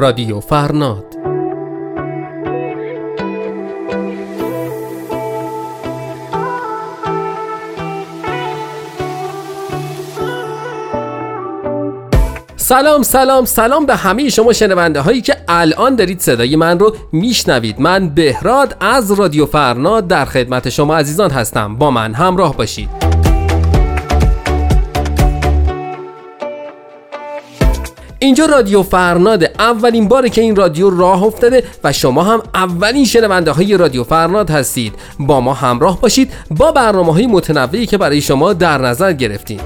رادیو فرناد. سلام سلام سلام به همه شما شنونده هایی که الان دارید صدای من رو میشنوید. من بهراد از رادیو فرناد در خدمت شما عزیزان هستم. با من همراه باشید. اینجا رادیو فرناده اولین باره که این رادیو راه افتاده و شما هم اولین شنونده های رادیو فرناد هستید. با ما همراه باشید با برنامه های متنوعی که برای شما در نظر گرفتیم.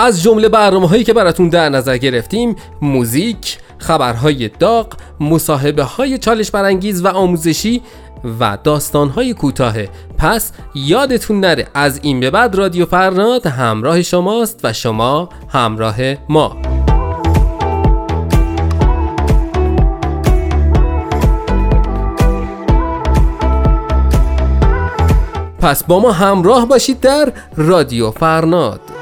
از جمله برنامه هایی که براتون در نظر گرفتیم موزیک، خبرهای داغ، مصاحبه های چالش برانگیز و آموزشی و داستان های کوتاه. پس یادتون نره از این به بعد رادیو فرناد همراه شماست و شما همراه ما. پس با ما همراه باشید در رادیو فرناد.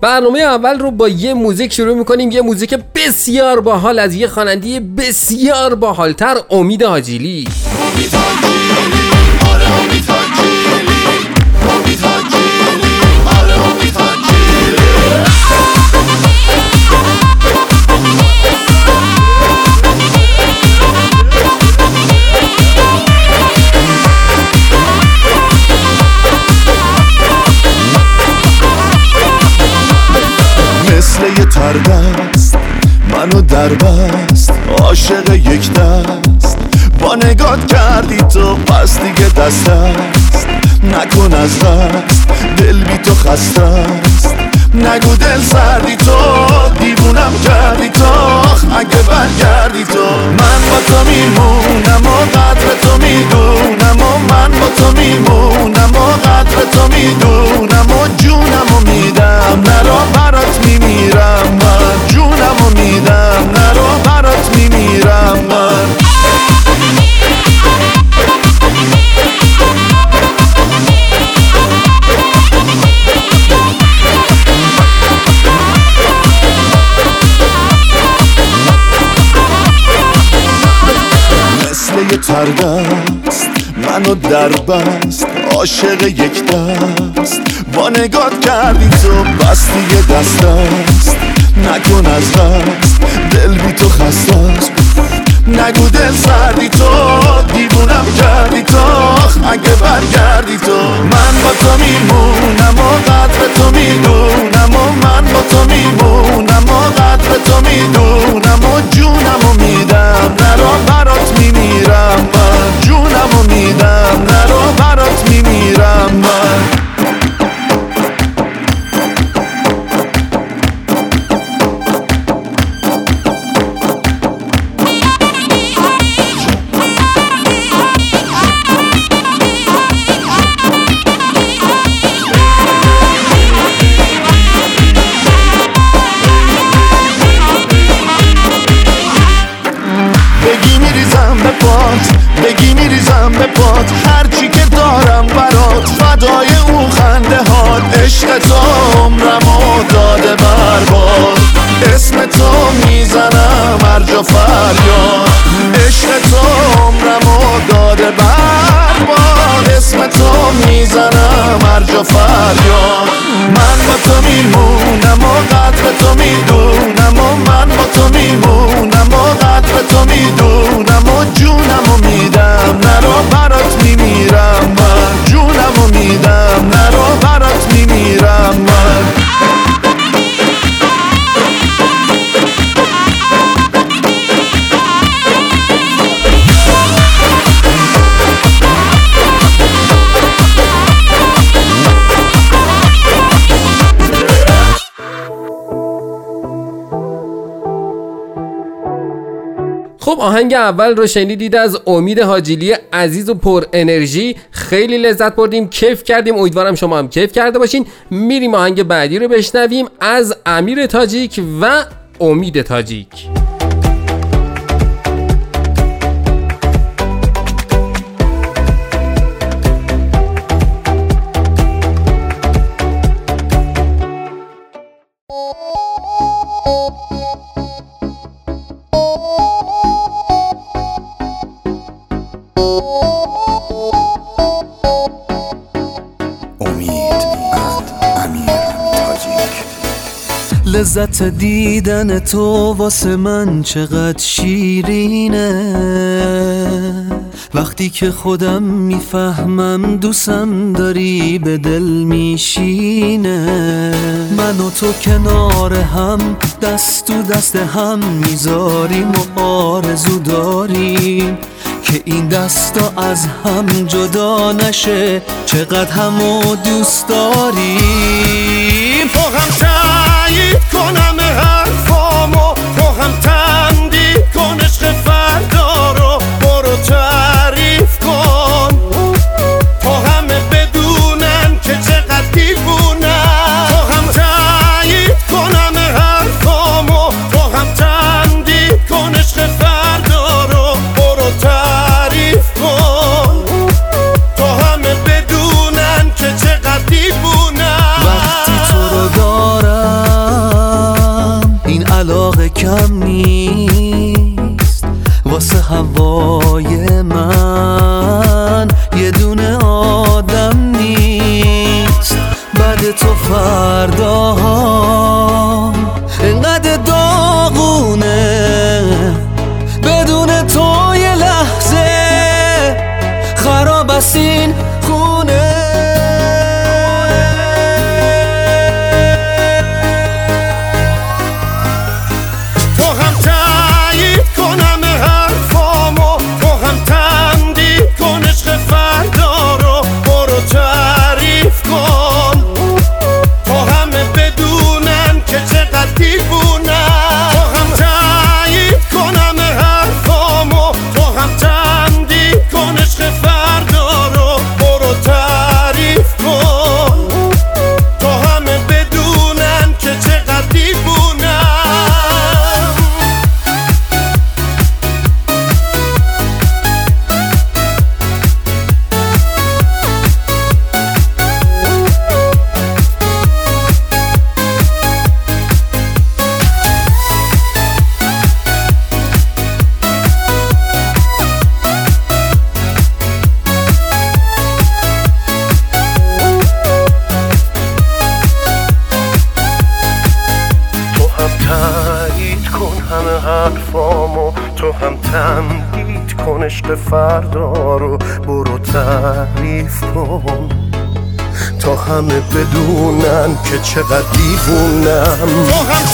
برنامه اول رو با یه موزیک شروع می‌کنیم. یه موزیک بسیار باحال از یه خواننده بسیار باحالتر امید آجیلی منو در بست عاشق یک دست. با نگات کردی تو پس دیگه دست است. نکن از دست دل بی تو خسته است. نگو دل سردی تو دیوونم کردی تو. اگه برگردی تو. من با تو میمونم و قدر تو می‌دونم و من با تو میمونم و قدر تو می‌دونم و جونم و میدم. نرو برات میمیرم من جونم و میدم. تردست منو در بست عاشق یک دست. با نگات کردی تو بستی دست است. نکن از دست دل بی تو خسته نگو دل سردی تو دیوونم کردی تو. اگه برگردی تو من با تو میمونم و قدر تو می‌دونم و من با تو میمونم و قدر تو می‌دونم و جونم و میدم. نرا برات میمیرم من جونم و میدم. نرا برات میمیرم. من Fábio. آهنگ اول رو شنیدید از امید حاجیلی عزیز و پر انرژی. خیلی لذت بردیم کیف کردیم. امیدوارم شما هم کیف کرده باشین. میریم آهنگ بعدی رو بشنویم از امیر تاجیک و امید تاجیک. لذت دیدن تو واسه من چقدر شیرینه. وقتی که خودم می‌فهمم دوستم داری به دل میشینه. من و تو کنار هم دست تو دست هم می‌ذاریم و آرزو داریم که این دستا از هم جدا نشه. چقدر همو دوست داریم. تو هم حرفامو تو هوای من یه دونه آدم نیست. بعد تو فردا انقدر داغونه. بدون تو یه لحظه خراب است که چقدر دیوونم. تو هم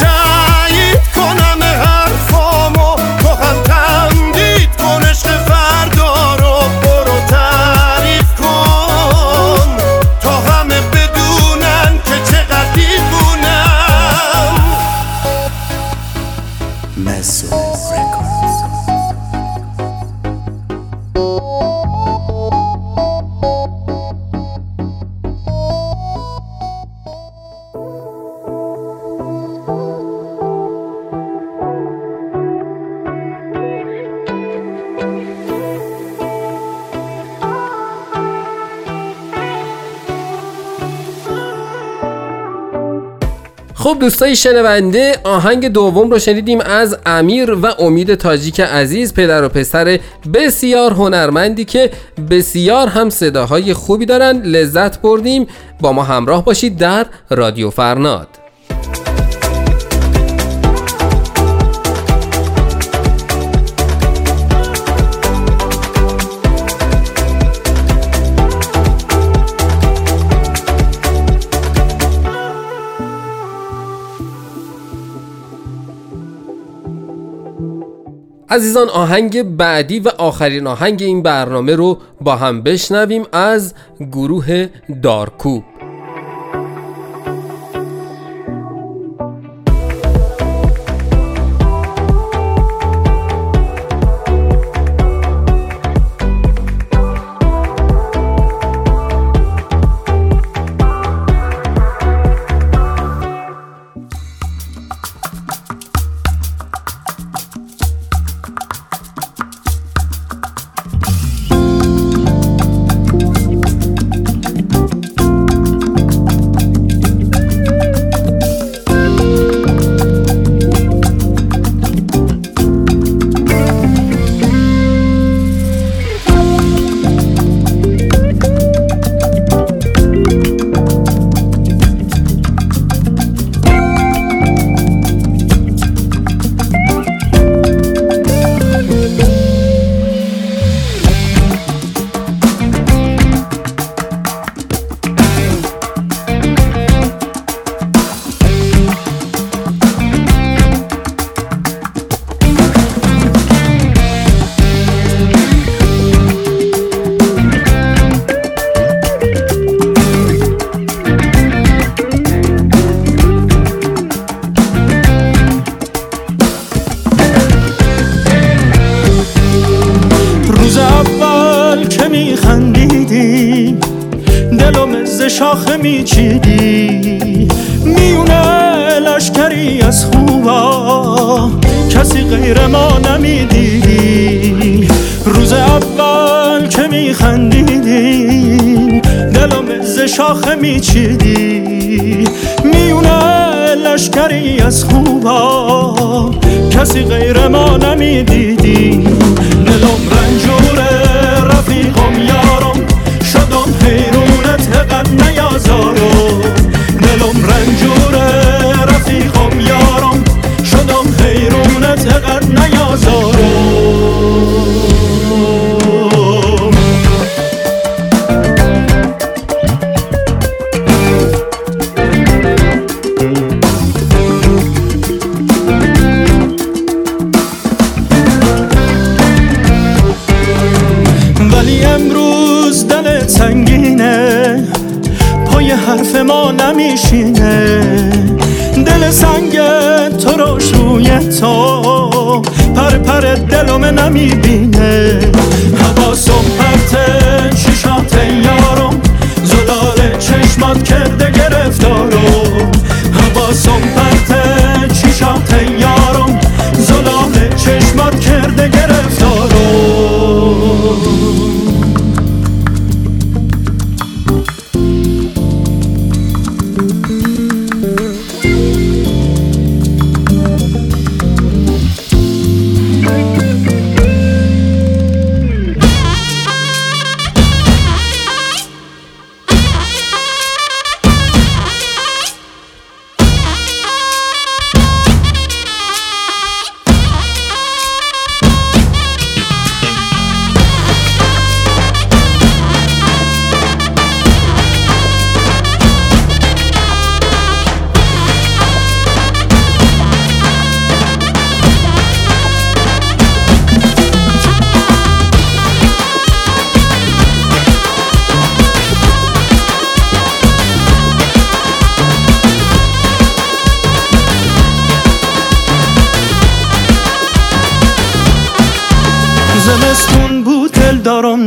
خب دوستای شنونده آهنگ دوم رو شنیدیم از امیر و امید تاجیک عزیز پدر و پسر بسیار هنرمندی که بسیار هم صداهای خوبی دارن. لذت بردیم. با ما همراه باشید در رادیو فرناد. عزیزان آهنگ بعدی و آخرین آهنگ این برنامه رو با هم بشنویم از گروه دارکوب شاخه میچیدی؟ میونه لشکری از خوبا. کسی غیر ما نمی‌دیدی. دلم رنجوره رفیقم یارم. شدم حیرونت قد نیازارم. دلم رنجوره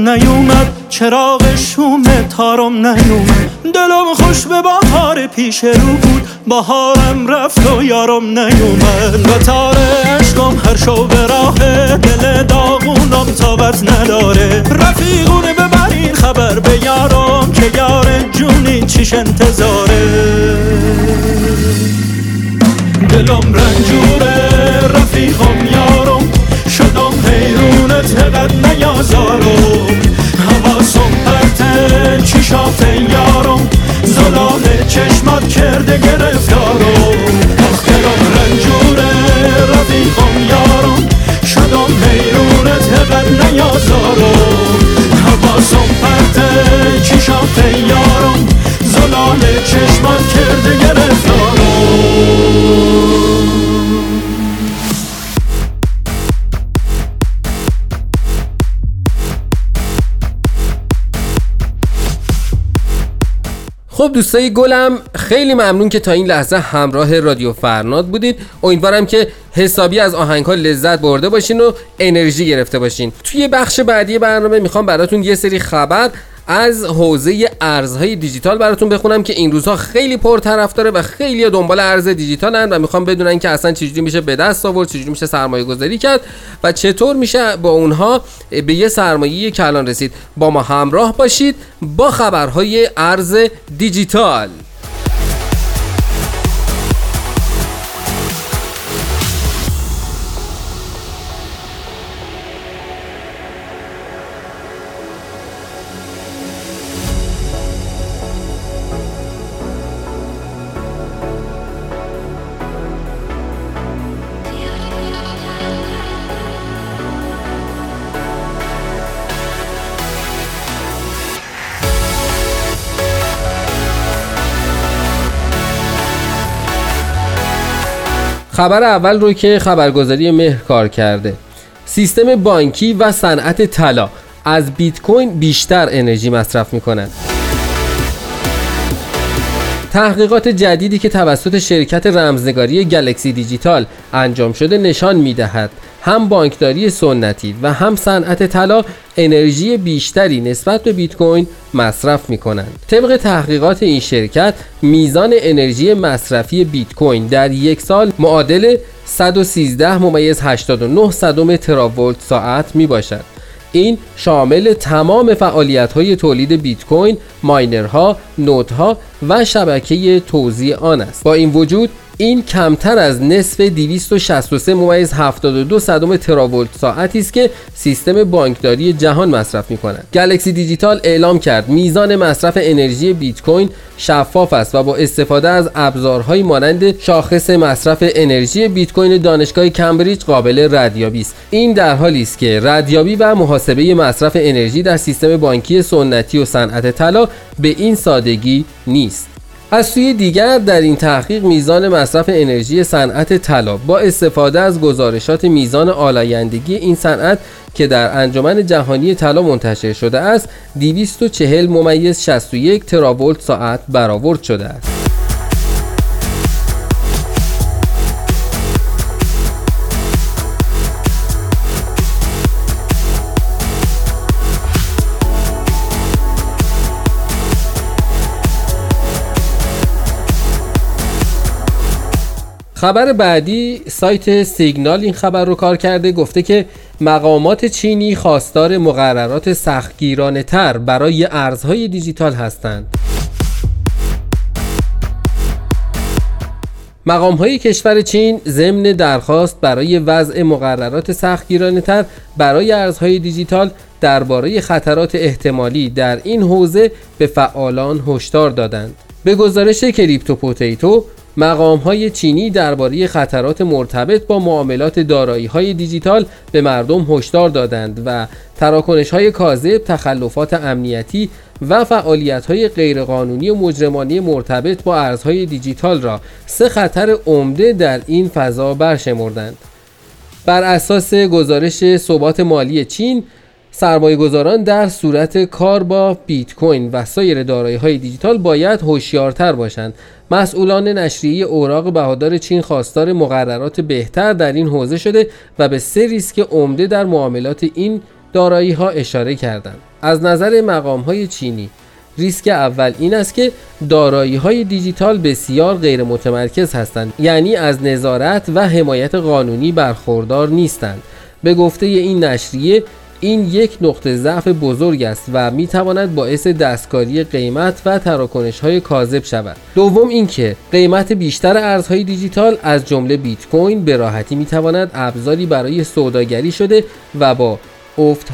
نیومد چراغ شوم تارم نیومد. دلم خوش به بهار پیش رو بود بهارم رفت و یارم نیومد. و تار عشقم هر شو به راه دل داغونم تابت نداره. رفیقونه ببرین خبر به یارم که یار جونی چیش انتظاره. دلم رنجوره رفیقم یارم. قد نیازارم. حواسم پرته چشات یارم زلال چشمات کرده گرفتارم. دلم رنجوره رفیقم یارم خب دوستای گلم خیلی ممنون که تا این لحظه همراه رادیو فرناد بودید امیدوارم که حسابی از آهنگ ها لذت برده باشین و انرژی گرفته باشین. توی بخش بعدی برنامه می‌خوام براتون یه سری خبر از حوزه ارزهای دیجیتال براتون بخونم که این روزها خیلی پرطرفداره و خیلی دنبال ارز دیجیتالن و می‌خوام بدونن که اصلا چجوری میشه به دست آورد چجوری میشه سرمایه گذاری کرد و چطور میشه با اونها به یه سرمایه کلان رسید. با ما همراه باشید با خبرهای ارز دیجیتال. خبر اول رو که خبرگزاری مهر کار کرده سیستم بانکی و صنعت طلا از بیت کوین بیشتر انرژی مصرف می کنند. تحقیقات جدیدی که توسط شرکت رمزنگاری گلکسی دیجیتال انجام شده نشان می دهد هم بانکداری سنتی و هم صنعت طلا انرژی بیشتری نسبت به بیت کوین مصرف می کنند. طبق تحقیقات این شرکت میزان انرژی مصرفی بیت کوین در یک سال معادل 113 ممیز 89 صدم تراولت ساعت می باشد. این شامل تمام فعالیت های تولید بیت کوین، ماینرها، نودها و شبکه توزیع آن است. با این وجود این کمتر از نصف 263 ممیز 72 صدم تراولت ساعتی است که سیستم بانکداری جهان مصرف می کند. گلکسی دیجیتال اعلام کرد میزان مصرف انرژی بیت کوین شفاف است و با استفاده از ابزارهایی مانند شاخص مصرف انرژی بیت کوین دانشگاه کمبریج قابل ردیابی است. این در حالی است که ردیابی و محاسبه مصرف انرژی در سیستم بانکی سنتی و صنعت طلا به این سادگی نیست. از سوی دیگر در این تحقیق میزان مصرف انرژی صنعت طلا با استفاده از گزارشات میزان آلایندگی این صنعت که در انجمن جهانی طلا منتشر شده است 240 ممیز 61 تراولت ساعت برآورد شده است. خبر بعدی سایت سیگنال این خبر رو کار کرده گفته که مقامات چینی خواستار مقررات سختگیرانه تر برای ارزهای دیجیتال هستند. مقام های کشور چین ضمن درخواست برای وضع مقررات سختگیرانه تر برای ارزهای دیجیتال درباره خطرات احتمالی در این حوزه به فعالان هشدار دادند. به گزارش کریپتو پوتیتو مقام های چینی درباره خطرات مرتبط با معاملات دارایی های دیجیتال به مردم هشدار دادند و تراکنش های کاذب، تخلفات امنیتی و فعالیت های غیرقانونی مجرمانه مرتبط با ارزهای دیجیتال را سه خطر عمده در این فضا برشمردند. بر اساس گزارش ثبات مالی چین سرمایه گذاران در صورت کار با بیت کوین و سایر دارایی های دیجیتال باید هوشیارتر باشند. مسئولان نشریه اوراق بهادار چین خواستار مقررات بهتر در این حوزه شده و به سه ریسک عمده در معاملات این دارایی ها اشاره کردند. از نظر مقام های چینی ریسک اول این است که دارایی های دیجیتال بسیار غیر متمرکز هستند یعنی از نظارت و حمایت قانونی برخوردار نیستند به گفته این نشریه این یک نقطه ضعف بزرگ است و می تواند باعث دستکاری قیمت و تراکنش های کاذب شود. دوم اینکه قیمت بیشتر ارزهای دیجیتال از جمله بیت کوین به راحتی می تواند ابزاری برای سوداگری شده و با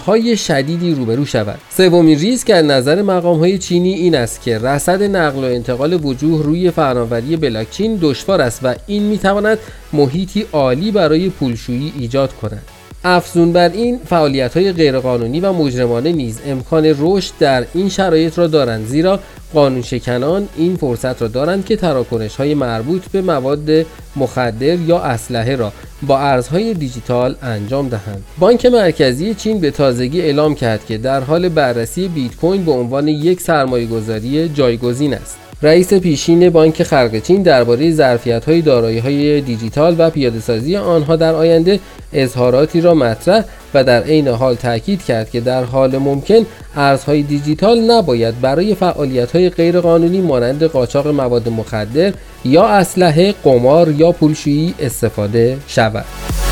های شدیدی روبرو شود. سومین ریسک از نظر مقام های چینی این است که رصد نقل و انتقال وجوه روی فناوری بلاکچین دشوار است و این می تواند محیطی عالی برای پولشویی ایجاد کند. افزون بر این فعالیت های غیرقانونی و مجرمانه نیز امکان رشد در این شرایط را دارند زیرا قانون شکنان این فرصت را دارند که تراکنش های مربوط به مواد مخدر یا اسلحه را با ارزهای دیجیتال انجام دهند. بانک مرکزی چین به تازگی اعلام کرد که در حال بررسی بیت کوین به عنوان یک سرمایه گذاری جایگزین است. رئیس پیشین بانک خلق چین درباره ظرفیت‌های دارایی‌های دیجیتال و پیاده‌سازی آنها در آینده اظهاراتی را مطرح و در عین حال تاکید کرد که در حال ممکن ارزهای دیجیتال نباید برای فعالیت‌های غیرقانونی مانند قاچاق مواد مخدر یا اسلحه، قمار یا پولشویی استفاده شود.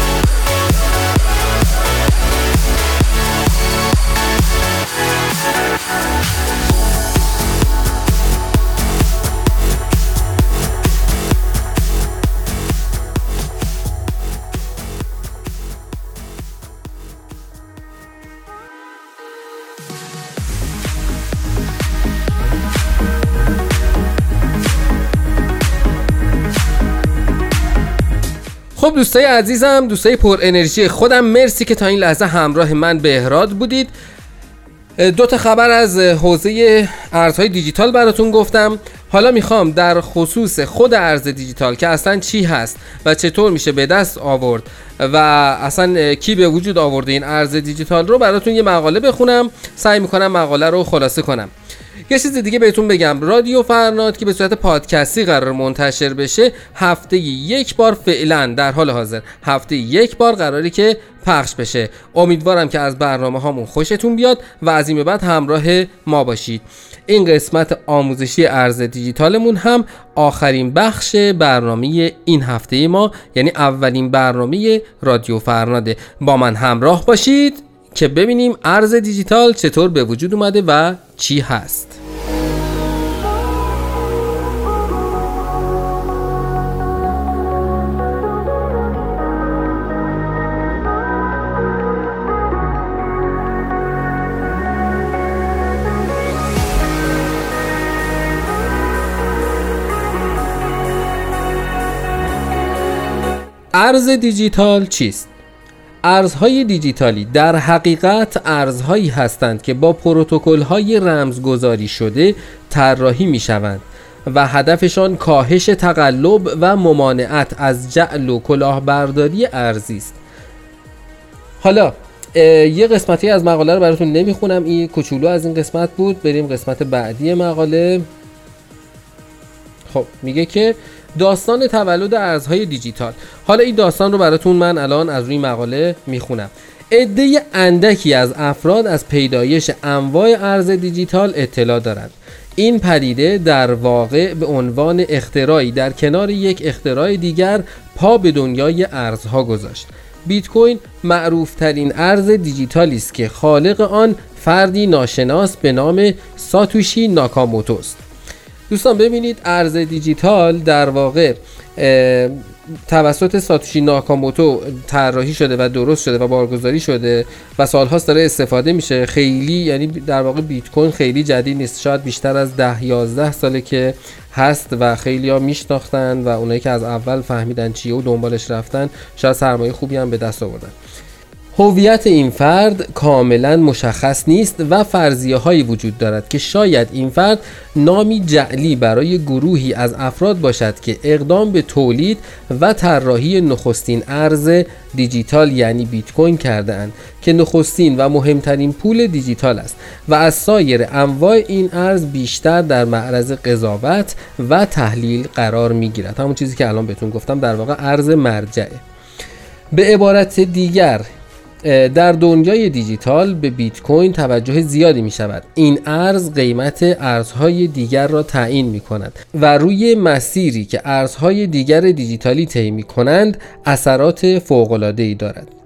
دوستای عزیزم دوستای پر انرژی خودم مرسی که تا این لحظه همراه من بهراد بودید. دو تا خبر از حوزه ارزهای دیجیتال براتون گفتم. حالا می‌خوام در خصوص خود ارز دیجیتال که اصلا چی هست و چطور میشه به دست آورد و اصلا کی به وجود آورده این ارز دیجیتال رو براتون یه مقاله بخونم. سعی می‌کنم مقاله رو خلاصه کنم. یه چیز دیگه بهتون بگم. رادیو فرناد که به صورت پادکستی قرار منتشر بشه هفته یک بار فعلا در حال حاضر. هفته یک بار قراری که پخش بشه. امیدوارم که از برنامه هامون خوشتون بیاد و از این به بعد همراه ما باشید. این قسمت آموزشی ارز دیجیتالمون هم آخرین بخش برنامه این هفته ما یعنی اولین برنامه رادیو فرناده. با من همراه باشید. که ببینیم ارز دیجیتال چطور به وجود اومده و چی هست ارز دیجیتال چیست؟ ارزهای دیجیتالی در حقیقت ارزهایی هستند که با پروتکل‌های رمزگذاری شده طراحی می شوند و هدفشان کاهش تقلب و ممانعت از جعل و کلاهبرداری ارزی است. حالا یه قسمتی از مقاله رو براتون نمی‌خونم. این کوچولو از این قسمت بود. بریم قسمت بعدی مقاله. خب میگه که داستان تولد ارزهای دیجیتال. حالا این داستان رو براتون من الان از روی مقاله می‌خونم. عده اندکی از افراد از پیدایش انواع ارز دیجیتال اطلاع دارند. این پدیده در واقع به عنوان اختراعی در کنار یک اختراع دیگر پا به دنیای ارزها گذاشت. بیت کوین معروف ترین ارز دیجیتالی است که خالق آن فردی ناشناس به نام ساتوشی ناکاموتو است. دوستان ببینید ارز دیجیتال در واقع توسط ساتوشی ناکاموتو طراحی شده و درست شده و بارگذاری شده و سالهاست داره استفاده میشه. خیلی یعنی در واقع بیت کوین خیلی جدید نیست. شاید بیشتر از ده 11 ساله که هست و خیلی ها میشناختن و اونایی که از اول فهمیدن چیه و دنبالش رفتن شاید سرمایه خوبی هم به دست آوردن. هویت این فرد کاملا مشخص نیست و فرضیه هایی وجود دارد که شاید این فرد نامی جعلی برای گروهی از افراد باشد که اقدام به تولید و طراحی نخستین ارز دیجیتال یعنی بیت کوین کرده اند که نخستین و مهمترین پول دیجیتال است و از سایر انواع این ارز بیشتر در معرض قضاوت و تحلیل قرار می گیرد همون چیزی که الان بهتون گفتم در واقع ارز مرجعه. به عبارت دیگر در دنیای دیجیتال به بیت کوین توجه زیادی می شود. این ارز قیمت ارزهای دیگر را تعیین می کند و روی مسیری که ارزهای دیگر دیجیتالی طی می کنند اثرات فوق العاده ای دارد.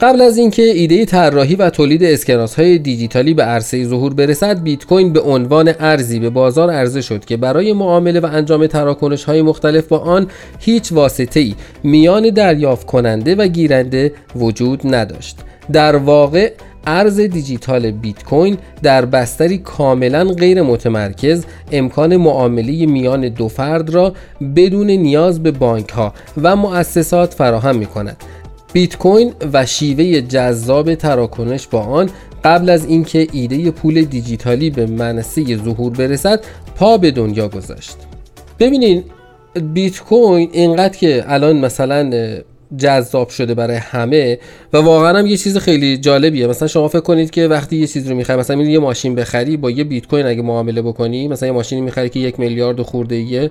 قبل از اینکه ایده طراحی و تولید اسکناس های دیجیتالی به عرصه ظهور برسد بیت کوین به عنوان ارزی به بازار عرضه شد که برای معامله و انجام تراکنش های مختلف با آن هیچ واسطه ای میان دریافت کننده و گیرنده وجود نداشت. در واقع ارز دیجیتال بیت کوین در بستری کاملا غیر متمرکز امکان معامله میان دو فرد را بدون نیاز به بانک ها و مؤسسات فراهم می کند بیت کوین و شیوه جذاب تراکنش با آن قبل از اینکه ایده پول دیجیتالی به منصه ظهور برسد پا به دنیا گذاشت. ببینین بیت کوین اینقدر که الان مثلا جذاب شده برای همه و واقعا هم یه چیز خیلی جالبیه. مثلا شما فکر کنید که وقتی یه چیز رو می‌خری مثلا یه ماشین بخری با یه بیت کوین اگه معامله بکنی مثلا یه ماشینی می‌خری که یک میلیارد خورده ایه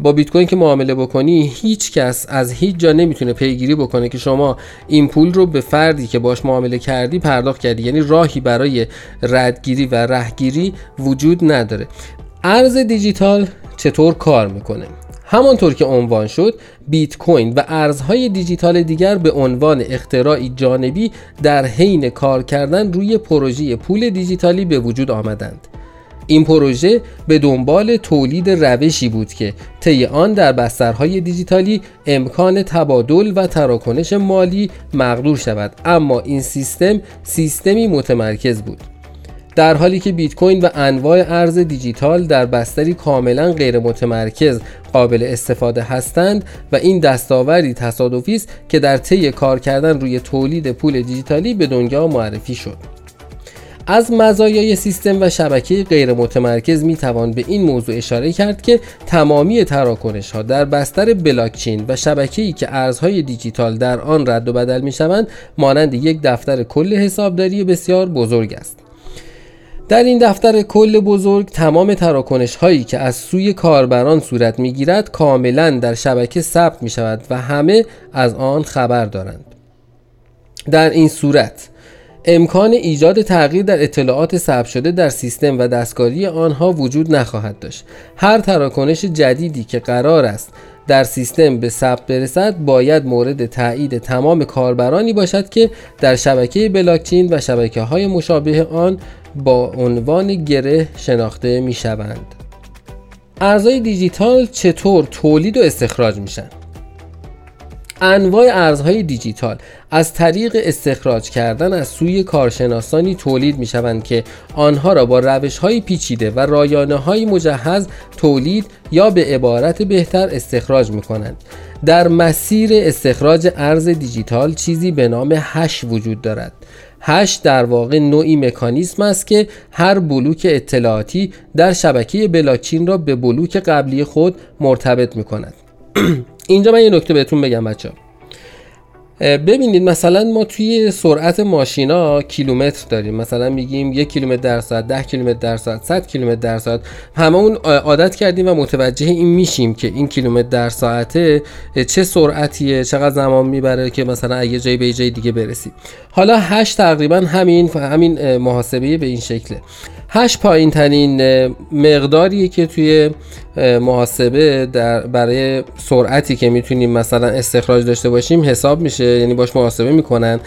با بیت کوین که معامله بکنی هیچ کس از هیچ جا نمی‌تونه پیگیری بکنه که شما این پول رو به فردی که باش معامله کردی پرداخت کردی. یعنی راهی برای ردگیری و رهگیری وجود نداره. ارز دیجیتال چطور کار می‌کنه؟ همانطور که عنوان شد بیت کوین و ارزهای دیجیتال دیگر به عنوان اختراعی جانبی در حین کار کردن روی پروژه پول دیجیتالی به وجود آمدند. این پروژه به دنبال تولید روشی بود که طی آن در بسترهای دیجیتالی امکان تبادل و تراکنش مالی مقدور شود اما این سیستم سیستمی متمرکز بود. در حالی که بیت کوین و انواع ارز دیجیتال در بستری کاملا غیر متمرکز قابل استفاده هستند و این دستاوردی تصادفی است که در طی کار کردن روی تولید پول دیجیتالی به دنیا معرفی شد. از مزایای سیستم و شبکه غیر متمرکز می توان به این موضوع اشاره کرد که تمامی تراکنش ها در بستر بلاکچین و شبکه ای که ارزهای دیجیتال در آن رد و بدل می شوند مانند یک دفتر کل حسابداری بسیار بزرگ است. در این دفتر کل بزرگ تمام تراکنش هایی که از سوی کاربران صورت می گیرد کاملا در شبکه ثبت می شود و همه از آن خبر دارند. در این صورت امکان ایجاد تغییر در اطلاعات ثبت شده در سیستم و دستکاری آنها وجود نخواهد داشت. هر تراکنش جدیدی که قرار است در سیستم به ثبت برسد باید مورد تایید تمام کاربرانی باشد که در شبکه بلاکچین و شبکه های مشابه آن با عنوان گره شناخته می شوند. ارزهای دیجیتال چطور تولید و استخراج میشن؟ انواع ارزهای دیجیتال از طریق استخراج کردن از سوی کارشناسانی تولید می شوند که آنها را با روش های پیچیده و رایانه های مجهز تولید یا به عبارت بهتر استخراج می کنند. در مسیر استخراج ارز دیجیتال چیزی به نام هش وجود دارد. هش در واقع نوعی مکانیسم است که هر بلوک اطلاعاتی در شبکه بلاکچین را به بلوک قبلی خود مرتبط می کند. اینجا من یه نکته بهتون بگم بچه ببینید مثلا ما توی سرعت ماشینا کیلومتر داریم. مثلا میگیم یک کیلومتر در ساعت ده کیلومتر در ساعت 100 کیلومتر در ساعت. همه اون عادت کردیم و متوجه این میشیم که این کیلومتر در ساعته چه سرعتیه چقدر زمان می‌بره که مثلا اگه جای به جای دیگه برسیم. حالا هش تقریبا همین همین محاسبه به این شکله. هش پایین ترین مقداریه که توی محاسبه در برای سرعتی که می‌تونیم مثلا استخراج داشته باشیم حساب میشه یعنی باش محاسبه می‌کنن.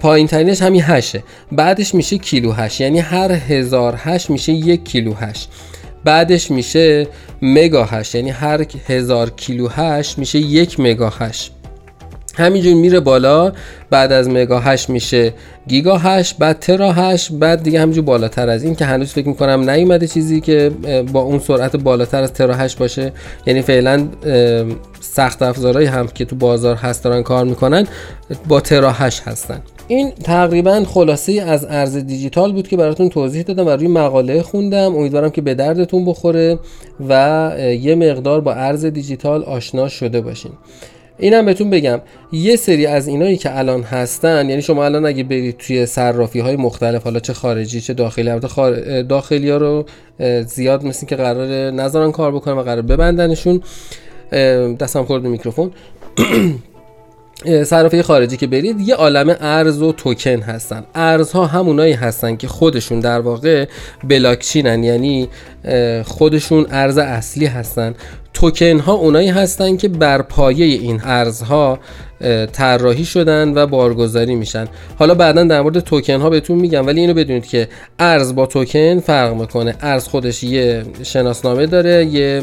پایین ترینش همین هشه. بعدش میشه کیلو هش یعنی هر هزار هش میشه یک کیلو هش بعدش میشه مگا هش یعنی هر هزار کیلو هش میشه یک مگا هش همینجور میره بالا بعد از مگا هش میشه گیگا هش بعد ترا هش بعد دیگه همینجور بالاتر از این که هنوز فکر می‌کنم نیومده چیزی که با اون سرعت بالاتر از ترا هش باشه. یعنی فعلا سخت افزارهایی هم که تو بازار هست دارن کار می‌کنن با ترا هش هستن. این تقریبا خلاصه از ارز دیجیتال بود که براتون توضیح دادم و روی مقاله خوندم. امیدوارم که به دردتون بخوره و یه مقدار با ارز دیجیتال آشنا شده باشین. اینم بهتون بگم. یه سری از اینایی که الان هستن یعنی شما الان اگه برید توی صرافی های مختلف حالا چه خارجی چه داخلی البته خار... داخلی ها رو زیاد مثل که قرار نذارن کار بکنن و قرار ببندنشون. دستم خورد میکروفون. صرافی خارجی که برید یه عالم ارز و توکن هستن. ارزها همونایی هستن که خودشون در واقع بلاکچینن یعنی خودشون ارز اصلی هستن. توکن ها اونایی هستن که بر پایه این ارزها طراحی شدن و بارگذاری میشن. حالا بعدا در مورد توکن ها بهتون میگم ولی اینو بدونید که ارز با توکن فرق می‌کنه. ارز خودش یه شناسنامه داره یه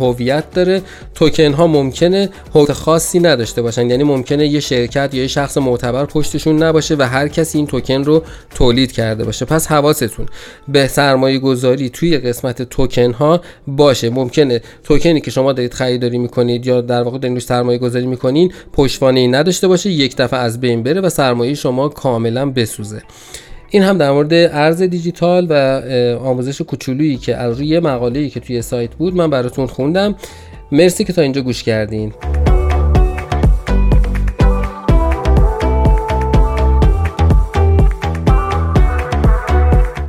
هویت داره. توکن ها ممکنه هویت خاصی نداشته باشن. یعنی ممکنه یه شرکت یا یه شخص معتبر پشتشون نباشه و هر کسی این توکن رو تولید کرده باشه. پس حواستون به سرمایه گذاری توی قسمت توکن ها باشه. ممکنه توکنی که شما دارید خریداری می‌کنید یا در واقع دارید سرمایه گذاری می‌کنین پشتوانه ای نداشته باشه یک دفعه از بین بره و سرمایه شما کاملا بسوزه. این هم در مورد ارز دیجیتال و آموزش کوچولویی که از روی مقاله‌ای که توی سایت بود من براتون خوندم. مرسی که تا اینجا گوش کردین.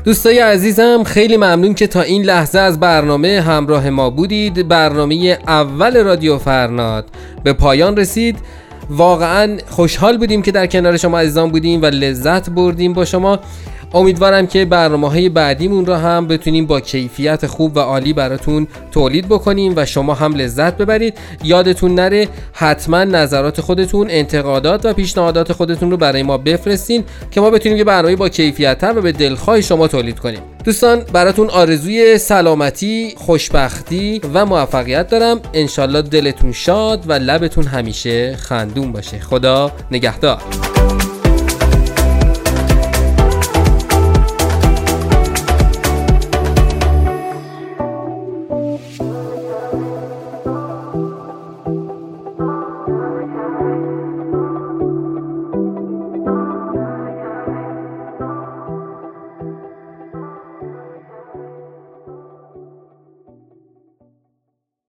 دوستای عزیزم خیلی ممنون که تا این لحظه از برنامه همراه ما بودید. برنامه اول رادیو فرناد. به پایان رسید. واقعا خوشحال بودیم که در کنار شما عزیزان بودیم و لذت بردیم با شما. امیدوارم که برنامه های بعدیمون رو هم بتونیم با کیفیت خوب و عالی براتون تولید بکنیم و شما هم لذت ببرید. یادتون نره حتما نظرات خودتون انتقادات و پیشنهادات خودتون رو برای ما بفرستین که ما بتونیم یه برنامه با کیفیت و به دلخواه شما تولید کنیم. دوستان براتون آرزوی سلامتی خوشبختی و موفقیت دارم. انشالله دلتون شاد و لبتون همیشه خندون باشه. خدا نگهدار.